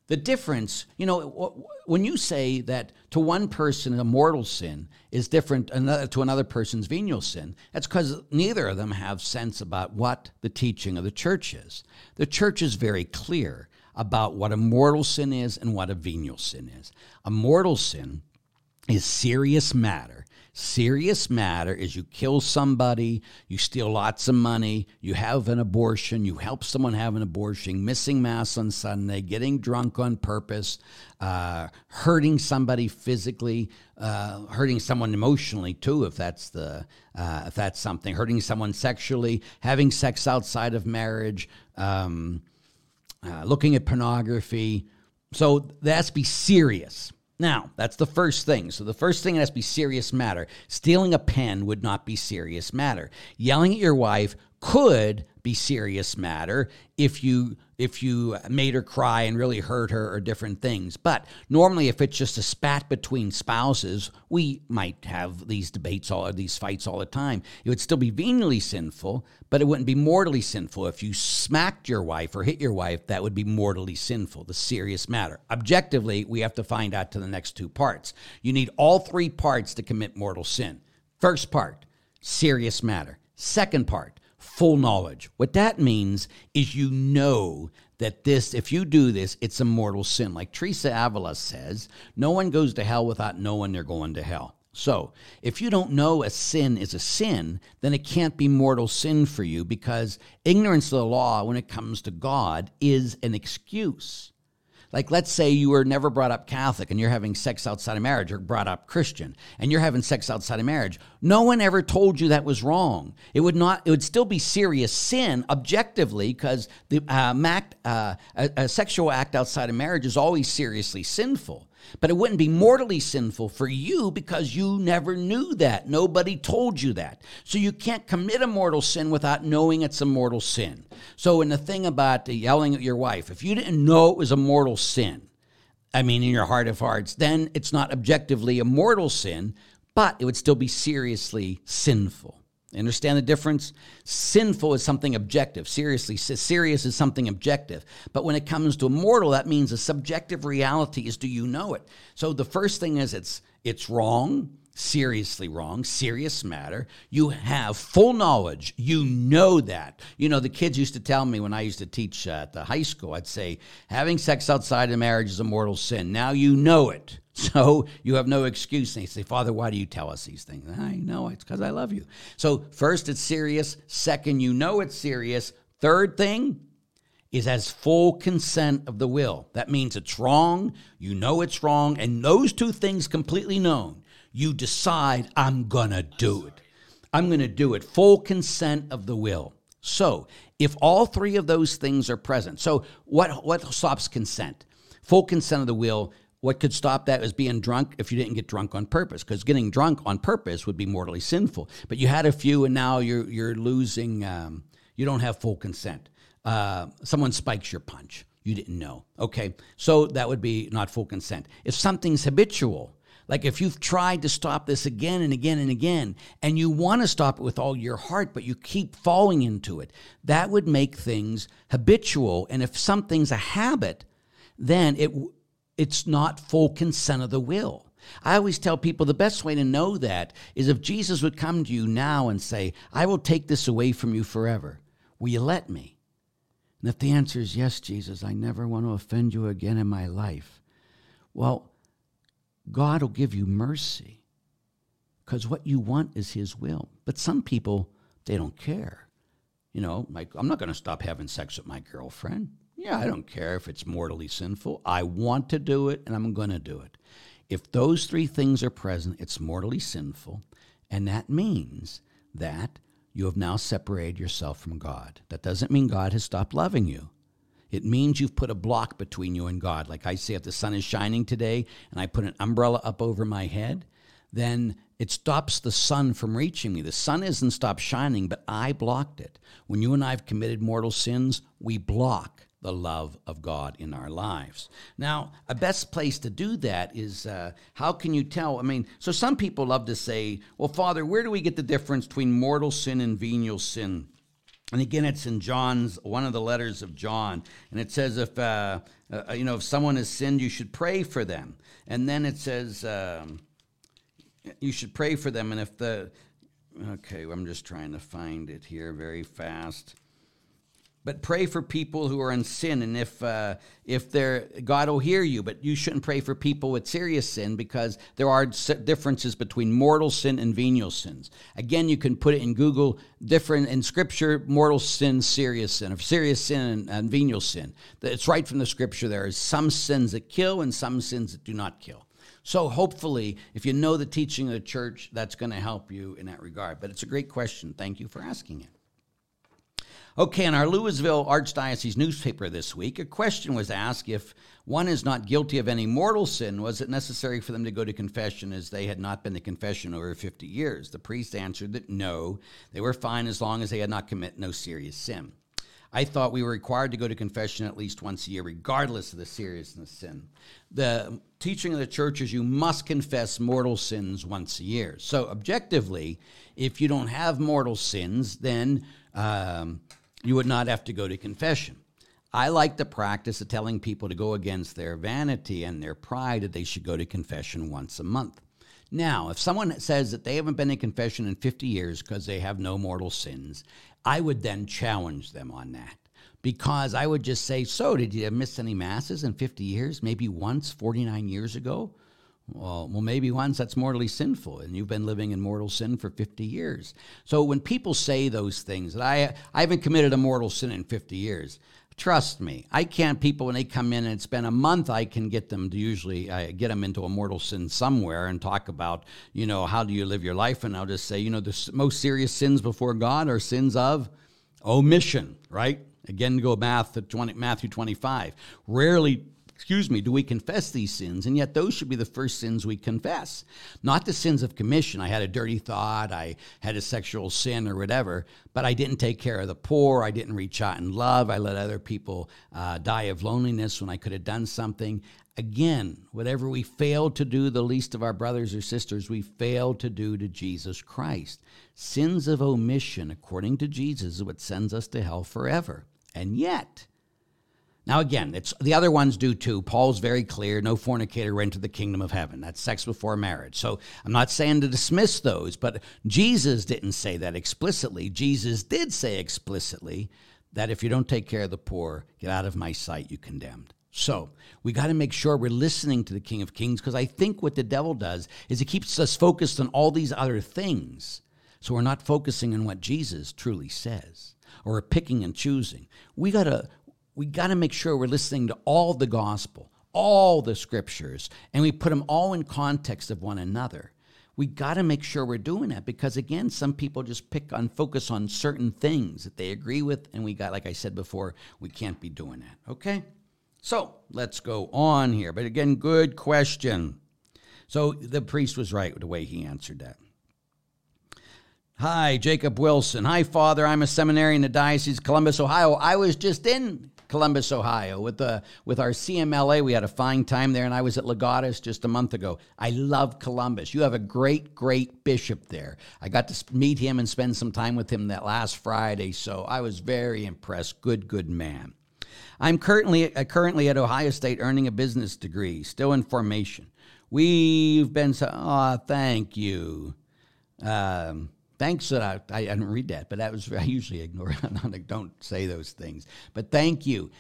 the difference, you know, when you say that to one person a mortal sin is different to another person's venial sin, that's because neither of them have sense about what the teaching of the church is. The church is very clear about what a mortal sin is and what a venial sin is. A mortal sin is serious matter Serious matter is you kill somebody, you steal lots of money, you have an abortion, you help someone have an abortion, missing mass on Sunday, getting drunk on purpose, uh, hurting somebody physically, uh, hurting someone emotionally too, if that's the uh, if that's something, hurting someone sexually, having sex outside of marriage, um, uh, looking at pornography. So that's be serious. Now, that's the first thing. So, the first thing has to be serious matter. Stealing a pen would not be serious matter. Yelling at your wife could be serious matter if you if you made her cry and really hurt her or different things. But normally, if it's just a spat between spouses, we might have these debates all or these fights all the time. It would still be venially sinful, but it wouldn't be mortally sinful. If you smacked your wife or hit your wife, that would be mortally sinful. The serious matter. Objectively, we have to find out to the next two parts. You need all three parts to commit mortal sin. First part, serious matter. Second part, full knowledge. What that means is you know that this, if you do this, it's a mortal sin. Like Teresa Avila says, no one goes to hell without knowing they're going to hell. So, if you don't know a sin is a sin, then it can't be mortal sin for you because ignorance of the law when it comes to God is an excuse. Like, let's say you were never brought up Catholic and you're having sex outside of marriage, or brought up Christian and you're having sex outside of marriage. No one ever told you that was wrong. It would not. It would still be serious sin objectively because the uh, uh, a, a sexual act outside of marriage is always seriously sinful. But it wouldn't be mortally sinful for you because you never knew that. Nobody told you that. So you can't commit a mortal sin without knowing it's a mortal sin. So, in the thing about yelling at your wife, if you didn't know it was a mortal sin, I mean, in your heart of hearts, then it's not objectively a mortal sin, but it would still be seriously sinful. Understand the difference? Sinful is something objective. Seriously, serious is something objective. But when it comes to mortal, that means a subjective reality is do you know it? So the first thing is it's it's wrong, seriously wrong, serious matter. You have full knowledge. You know that. You know, the kids used to tell me when I used to teach at the high school, I'd say, having sex outside of marriage is a mortal sin. Now you know it. So you have no excuse. And they say, Father, why do you tell us these things? I know it's because I love you. So, first, it's serious. Second, you know it's serious. Third thing is as full consent of the will. That means it's wrong. You know it's wrong. And those two things completely known, you decide, I'm going to do it. I'm going to do it. Full consent of the will. So, if all three of those things are present, so what, what stops consent? Full consent of the will what could stop that is being drunk if you didn't get drunk on purpose, because getting drunk on purpose would be mortally sinful. But you had a few, and now you're you're losing. Um, you don't have full consent. Uh, someone spikes your punch. You didn't know. Okay, so that would be not full consent. If something's habitual, like if you've tried to stop this again and again and again, and you want to stop it with all your heart, but you keep falling into it, that would make things habitual. And if something's a habit, then it it's not full consent of the will. I always tell people the best way to know that is if Jesus would come to you now and say, I will take this away from you forever. Will you let me? And if the answer is yes, Jesus, I never want to offend you again in my life, well, God will give you mercy because what you want is His will. But some people, they don't care. You know, like, I'm not going to stop having sex with my girlfriend. Yeah, I don't care if it's mortally sinful. I want to do it and I'm going to do it. If those three things are present, it's mortally sinful. And that means that you have now separated yourself from God. That doesn't mean God has stopped loving you. It means you've put a block between you and God. Like I say, if the sun is shining today and I put an umbrella up over my head, then it stops the sun from reaching me. The sun isn't stopped shining, but I blocked it. When you and I have committed mortal sins, we block the love of God in our lives. Now, a best place to do that is uh, how can you tell? I mean, so some people love to say, well, Father, where do we get the difference between mortal sin and venial sin? And again, it's in John's one of the letters of John, and it says if uh, uh, you know if someone has sinned, you should pray for them. And then it says um, you should pray for them. And if the okay, I'm just trying to find it here very fast. But pray for people who are in sin and if uh, if they're god will hear you but you shouldn't pray for people with serious sin because there are differences between mortal sin and venial sins. Again you can put it in google different in scripture mortal sin serious sin or serious sin and, and venial sin. It's right from the scripture there is some sins that kill and some sins that do not kill. So hopefully if you know the teaching of the church that's going to help you in that regard. But it's a great question. Thank you for asking it Okay, in our Louisville Archdiocese newspaper this week, a question was asked if one is not guilty of any mortal sin, was it necessary for them to go to confession as they had not been to confession over 50 years? The priest answered that no, they were fine as long as they had not committed no serious sin. I thought we were required to go to confession at least once a year, regardless of the seriousness of sin. The teaching of the church is you must confess mortal sins once a year. So, objectively, if you don't have mortal sins, then um, you would not have to go to confession. I like the practice of telling people to go against their vanity and their pride that they should go to confession once a month. Now, if someone says that they haven't been in confession in 50 years because they have no mortal sins, I would then challenge them on that. Because I would just say, So, did you miss any masses in 50 years? Maybe once, 49 years ago? Well, well, maybe once that's mortally sinful, and you've been living in mortal sin for 50 years. So when people say those things, that I, I haven't committed a mortal sin in 50 years, trust me, I can't. People when they come in and it's been a month, I can get them to usually I get them into a mortal sin somewhere and talk about, you know, how do you live your life, and I'll just say, you know, the most serious sins before God are sins of omission, right? Again, go math to 20, Matthew 25. Rarely excuse me, do we confess these sins? And yet those should be the first sins we confess. Not the sins of commission. I had a dirty thought, I had a sexual sin or whatever, but I didn't take care of the poor. I didn't reach out in love. I let other people uh, die of loneliness when I could have done something. Again, whatever we failed to do, the least of our brothers or sisters, we failed to do to Jesus Christ. Sins of omission, according to Jesus, is what sends us to hell forever. And yet, now, again, it's the other ones do too. Paul's very clear no fornicator enter the kingdom of heaven. That's sex before marriage. So I'm not saying to dismiss those, but Jesus didn't say that explicitly. Jesus did say explicitly that if you don't take care of the poor, get out of my sight, you condemned. So we got to make sure we're listening to the King of Kings because I think what the devil does is he keeps us focused on all these other things. So we're not focusing on what Jesus truly says or picking and choosing. We got to we got to make sure we're listening to all the gospel, all the scriptures, and we put them all in context of one another. We got to make sure we're doing that because again, some people just pick on focus on certain things that they agree with, and we got, like I said before, we can't be doing that. Okay, so let's go on here. But again, good question. So the priest was right with the way he answered that. Hi, Jacob Wilson. Hi, Father. I'm a seminary in the Diocese of Columbus, Ohio. I was just in Columbus, Ohio, with the with our CMLA. We had a fine time there, and I was at Legatus just a month ago. I love Columbus. You have a great, great bishop there. I got to meet him and spend some time with him that last Friday, so I was very impressed. Good, good man. I'm currently uh, currently at Ohio State earning a business degree, still in formation. We've been so. Oh, thank you. Um, thanks that I, I, didn't read that, but that was I usually ignore. It. Don't say those things. But thank you.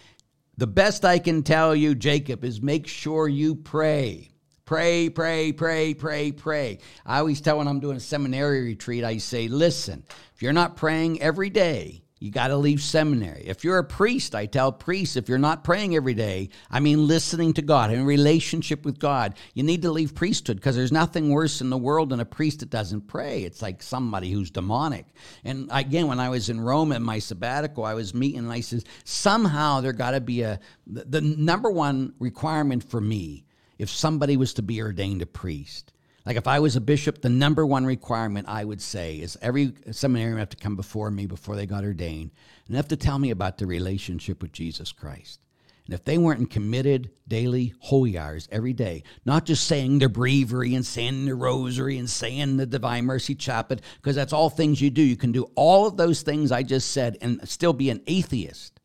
The best I can tell you, Jacob, is make sure you pray. Pray, pray, pray, pray, pray. I always tell when I'm doing a seminary retreat, I say, listen, if you're not praying every day, you got to leave seminary. If you're a priest, I tell priests, if you're not praying every day, I mean listening to God, in relationship with God, you need to leave priesthood because there's nothing worse in the world than a priest that doesn't pray. It's like somebody who's demonic. And again, when I was in Rome in my sabbatical, I was meeting and I said, somehow there got to be a, the, the number one requirement for me, if somebody was to be ordained a priest, like if I was a bishop, the number one requirement I would say is every seminarian have to come before me before they got ordained and have to tell me about the relationship with Jesus Christ. And if they weren't committed daily holy hours every day, not just saying their breviary and saying the rosary and saying the Divine Mercy Chaplet, because that's all things you do. You can do all of those things I just said and still be an atheist.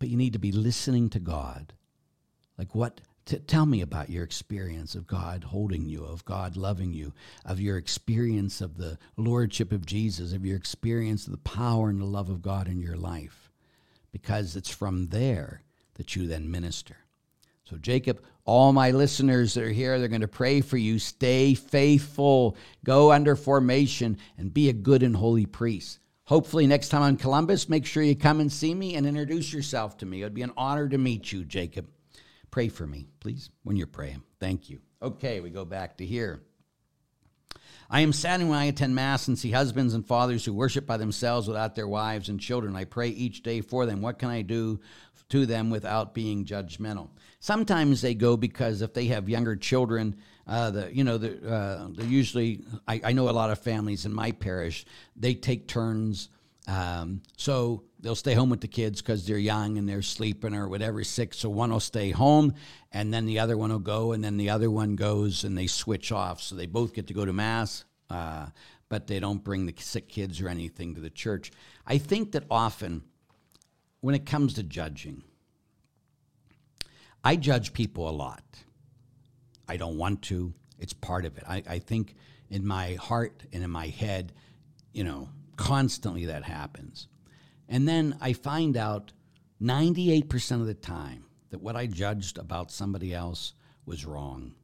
But you need to be listening to God. Like what T- tell me about your experience of God holding you, of God loving you, of your experience of the Lordship of Jesus, of your experience of the power and the love of God in your life. because it's from there that you then minister. So, Jacob, all my listeners that are here, they're going to pray for you. Stay faithful, go under formation, and be a good and holy priest. Hopefully, next time on Columbus, make sure you come and see me and introduce yourself to me. It would be an honor to meet you, Jacob. Pray for me, please, when you're praying. Thank you. Okay, we go back to here. I am saddened when I attend Mass and see husbands and fathers who worship by themselves without their wives and children. I pray each day for them. What can I do to them without being judgmental? Sometimes they go because if they have younger children, uh, the you know the uh, usually I, I, know a lot of families in my parish they take turns. Um, so they'll stay home with the kids because they're young and they're sleeping or whatever, sick. So one will stay home, and then the other one will go, and then the other one goes, and they switch off. So they both get to go to mass, uh, but they don't bring the sick kids or anything to the church. I think that often, when it comes to judging, I judge people a lot. I don't want to. It's part of it. I, I think in my heart and in my head, you know, constantly that happens. And then I find out 98% of the time that what I judged about somebody else was wrong.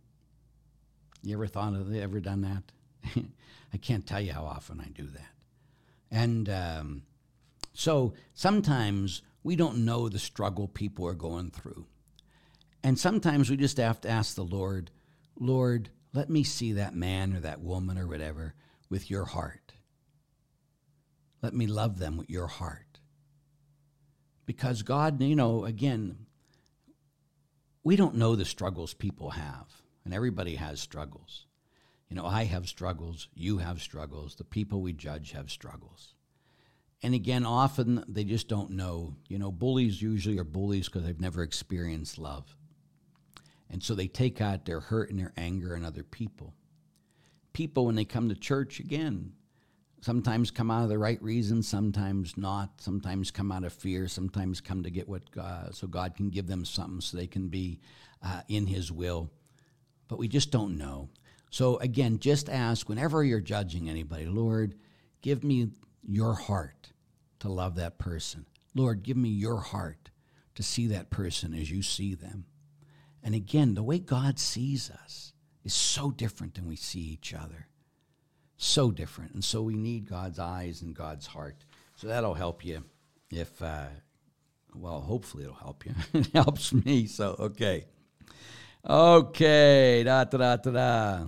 You ever thought of ever done that? I can't tell you how often I do that. And um, so sometimes we don't know the struggle people are going through. And sometimes we just have to ask the Lord, Lord, let me see that man or that woman or whatever with your heart. Let me love them with your heart. Because God, you know, again, we don't know the struggles people have, and everybody has struggles. You know, I have struggles, you have struggles, the people we judge have struggles. And again, often they just don't know. You know, bullies usually are bullies because they've never experienced love. And so they take out their hurt and their anger on other people. People, when they come to church, again, sometimes come out of the right reason, sometimes not. Sometimes come out of fear, sometimes come to get what God, so God can give them something so they can be uh, in His will. But we just don't know. So again, just ask whenever you're judging anybody, Lord, give me your heart to love that person. Lord, give me your heart to see that person as you see them. And again, the way God sees us is so different than we see each other. So different. And so we need God's eyes and God's heart. So that'll help you if, uh, well, hopefully it'll help you. it helps me. So, okay. Okay. Da, da, da, da, da.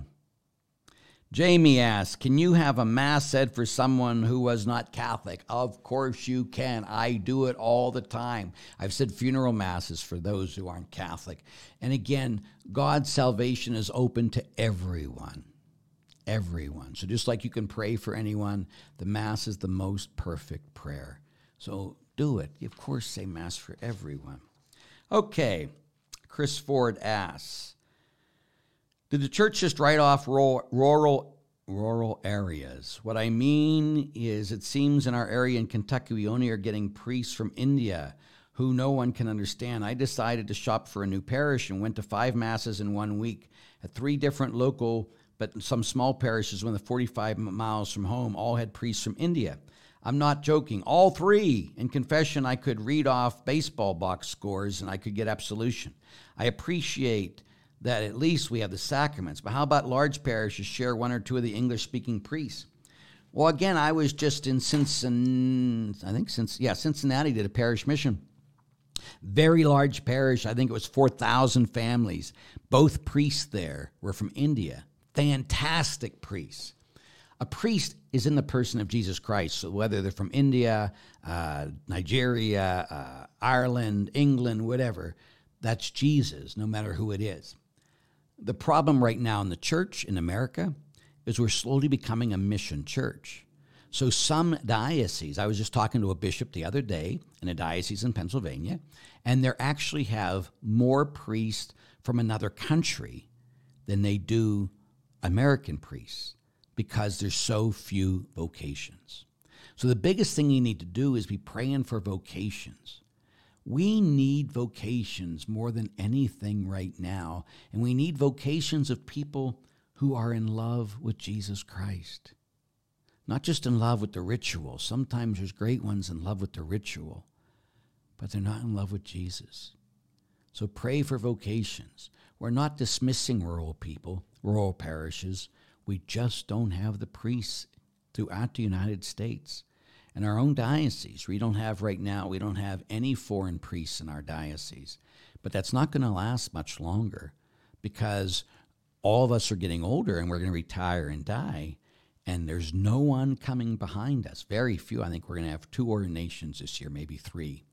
Jamie asks, Can you have a mass said for someone who was not Catholic? Of course you can. I do it all the time. I've said funeral masses for those who aren't Catholic. And again, God's salvation is open to everyone. Everyone. So just like you can pray for anyone, the Mass is the most perfect prayer. So do it. Of course, say Mass for everyone. Okay. Chris Ford asks, did the church just write off rural, rural rural areas? What I mean is, it seems in our area in Kentucky, we only are getting priests from India who no one can understand. I decided to shop for a new parish and went to five masses in one week at three different local, but some small parishes within 45 miles from home, all had priests from India. I'm not joking. All three in confession, I could read off baseball box scores and I could get absolution. I appreciate that at least we have the sacraments. But how about large parishes share one or two of the English speaking priests? Well, again, I was just in Cincinnati, I think since yeah, Cincinnati did a parish mission. Very large parish, I think it was 4,000 families. Both priests there were from India. Fantastic priests. A priest is in the person of Jesus Christ. So whether they're from India, uh, Nigeria, uh, Ireland, England, whatever, that's Jesus, no matter who it is. The problem right now in the church in America is we're slowly becoming a mission church. So some dioceses, I was just talking to a bishop the other day in a diocese in Pennsylvania, and they actually have more priests from another country than they do American priests because there's so few vocations. So the biggest thing you need to do is be praying for vocations. We need vocations more than anything right now. And we need vocations of people who are in love with Jesus Christ. Not just in love with the ritual. Sometimes there's great ones in love with the ritual. but they're not in love with Jesus. So pray for vocations. We're not dismissing rural people, rural parishes. We just don't have the priests throughout the United States. In our own diocese, we don't have right now, we don't have any foreign priests in our diocese. But that's not going to last much longer because all of us are getting older and we're going to retire and die. And there's no one coming behind us. Very few. I think we're going to have two ordinations this year, maybe three.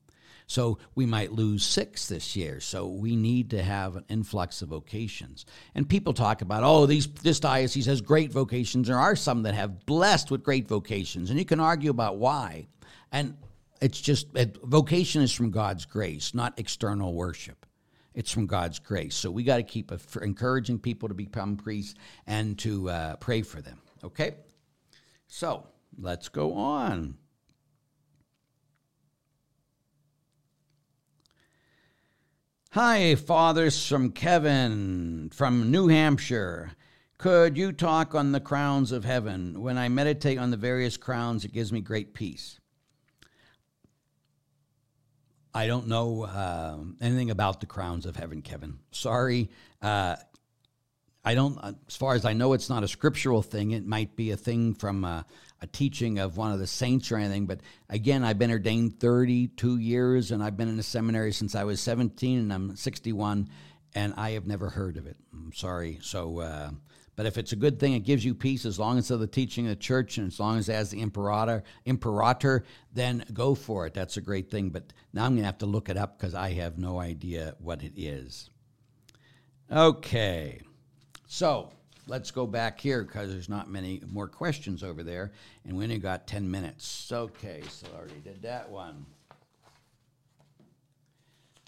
So we might lose six this year. So we need to have an influx of vocations. And people talk about, oh, these this diocese has great vocations. There are some that have blessed with great vocations, and you can argue about why. And it's just it, vocation is from God's grace, not external worship. It's from God's grace. So we got to keep encouraging people to become priests and to uh, pray for them. Okay? So let's go on. Hi, fathers from Kevin from New Hampshire. Could you talk on the crowns of heaven? When I meditate on the various crowns, it gives me great peace. I don't know uh, anything about the crowns of heaven, Kevin. Sorry. Uh, I don't, as far as I know, it's not a scriptural thing. It might be a thing from a, a, teaching of one of the saints or anything. But again, I've been ordained 32 years and I've been in a seminary since I was 17 and I'm 61 and I have never heard of it. I'm sorry. So, uh, but if it's a good thing, it gives you peace as long as the teaching of the church and as long as it has the imprimatur, imprimatur, then go for it. That's a great thing. But now I'm going to have to look it up because I have no idea what it is. Okay. So let's go back here because there's not many more questions over there, and we only got 10 minutes. Okay, so I already did that one.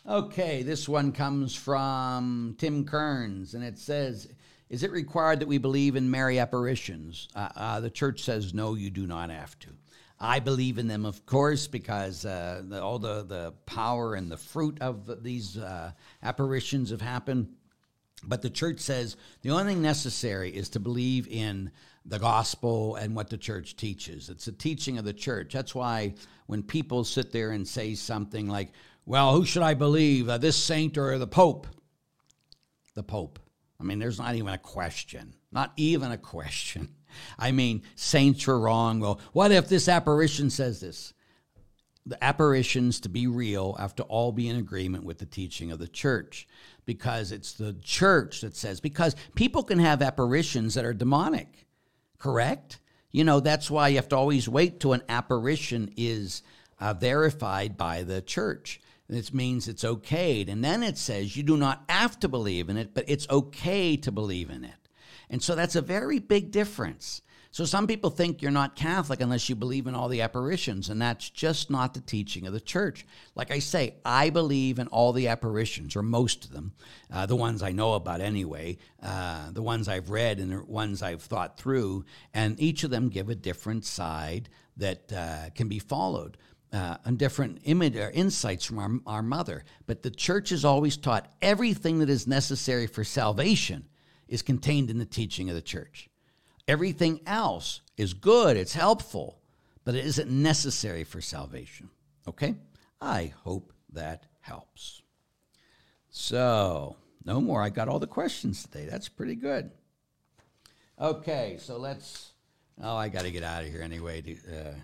Okay, this one comes from Tim Kearns, and it says, Is it required that we believe in Mary apparitions? Uh, uh, the church says, No, you do not have to. I believe in them, of course, because uh, the, all the, the power and the fruit of these uh, apparitions have happened but the church says the only thing necessary is to believe in the gospel and what the church teaches. It's the teaching of the church. That's why when people sit there and say something like, well, who should I believe, uh, this saint or the Pope? The Pope. I mean, there's not even a question. Not even a question. I mean, saints are wrong. Well, what if this apparition says this? The apparitions, to be real, have to all be in agreement with the teaching of the church because it's the church that says, because people can have apparitions that are demonic, correct? You know, that's why you have to always wait till an apparition is uh, verified by the church. This means it's okayed. And then it says you do not have to believe in it, but it's okay to believe in it. And so that's a very big difference. So some people think you're not Catholic unless you believe in all the apparitions, and that's just not the teaching of the church. Like I say, I believe in all the apparitions, or most of them, uh, the ones I know about anyway, uh, the ones I've read and the ones I've thought through, and each of them give a different side that uh, can be followed. Uh, and different image or insights from our, our mother. But the church has always taught everything that is necessary for salvation is contained in the teaching of the church. Everything else is good, it's helpful, but it isn't necessary for salvation. Okay? I hope that helps. So, no more. I got all the questions today. That's pretty good. Okay, so let's. Oh, I got to get out of here anyway. Uh,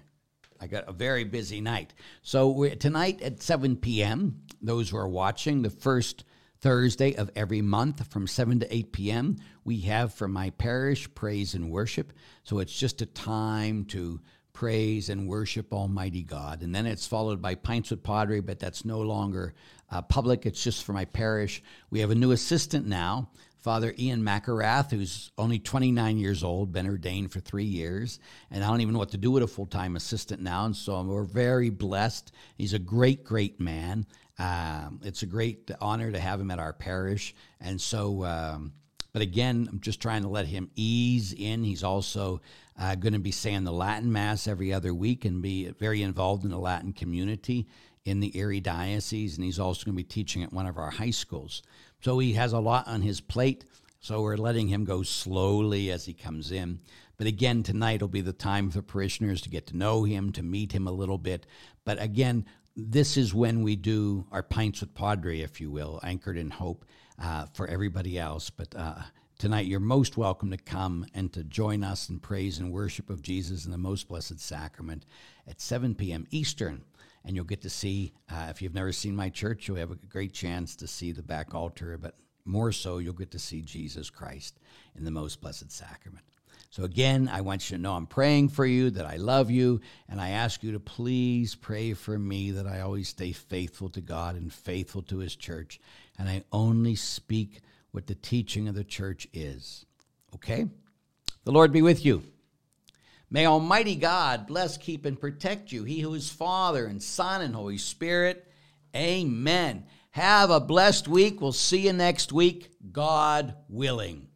I got a very busy night. So tonight at 7 p.m., those who are watching, the first Thursday of every month from 7 to 8 p.m., we have for my parish praise and worship. So it's just a time to praise and worship Almighty God. And then it's followed by Pints with Padre, but that's no longer uh, public. It's just for my parish. We have a new assistant now, Father Ian McErath, who's only 29 years old, been ordained for three years. And I don't even know what to do with a full time assistant now. And so we're very blessed. He's a great, great man. Um, it's a great honor to have him at our parish. And so, um, but again, I'm just trying to let him ease in. He's also uh, going to be saying the Latin Mass every other week and be very involved in the Latin community in the Erie Diocese. And he's also going to be teaching at one of our high schools. So he has a lot on his plate. So we're letting him go slowly as he comes in. But again, tonight will be the time for parishioners to get to know him, to meet him a little bit. But again, this is when we do our pints with Padre, if you will, anchored in hope uh, for everybody else. But uh, tonight, you're most welcome to come and to join us in praise and worship of Jesus in the most blessed sacrament at 7 p.m. Eastern. And you'll get to see, uh, if you've never seen my church, you'll have a great chance to see the back altar, but more so, you'll get to see Jesus Christ in the most blessed sacrament. So, again, I want you to know I'm praying for you, that I love you, and I ask you to please pray for me that I always stay faithful to God and faithful to His church, and I only speak what the teaching of the church is. Okay? The Lord be with you. May Almighty God bless, keep, and protect you, He who is Father and Son and Holy Spirit. Amen. Have a blessed week. We'll see you next week, God willing.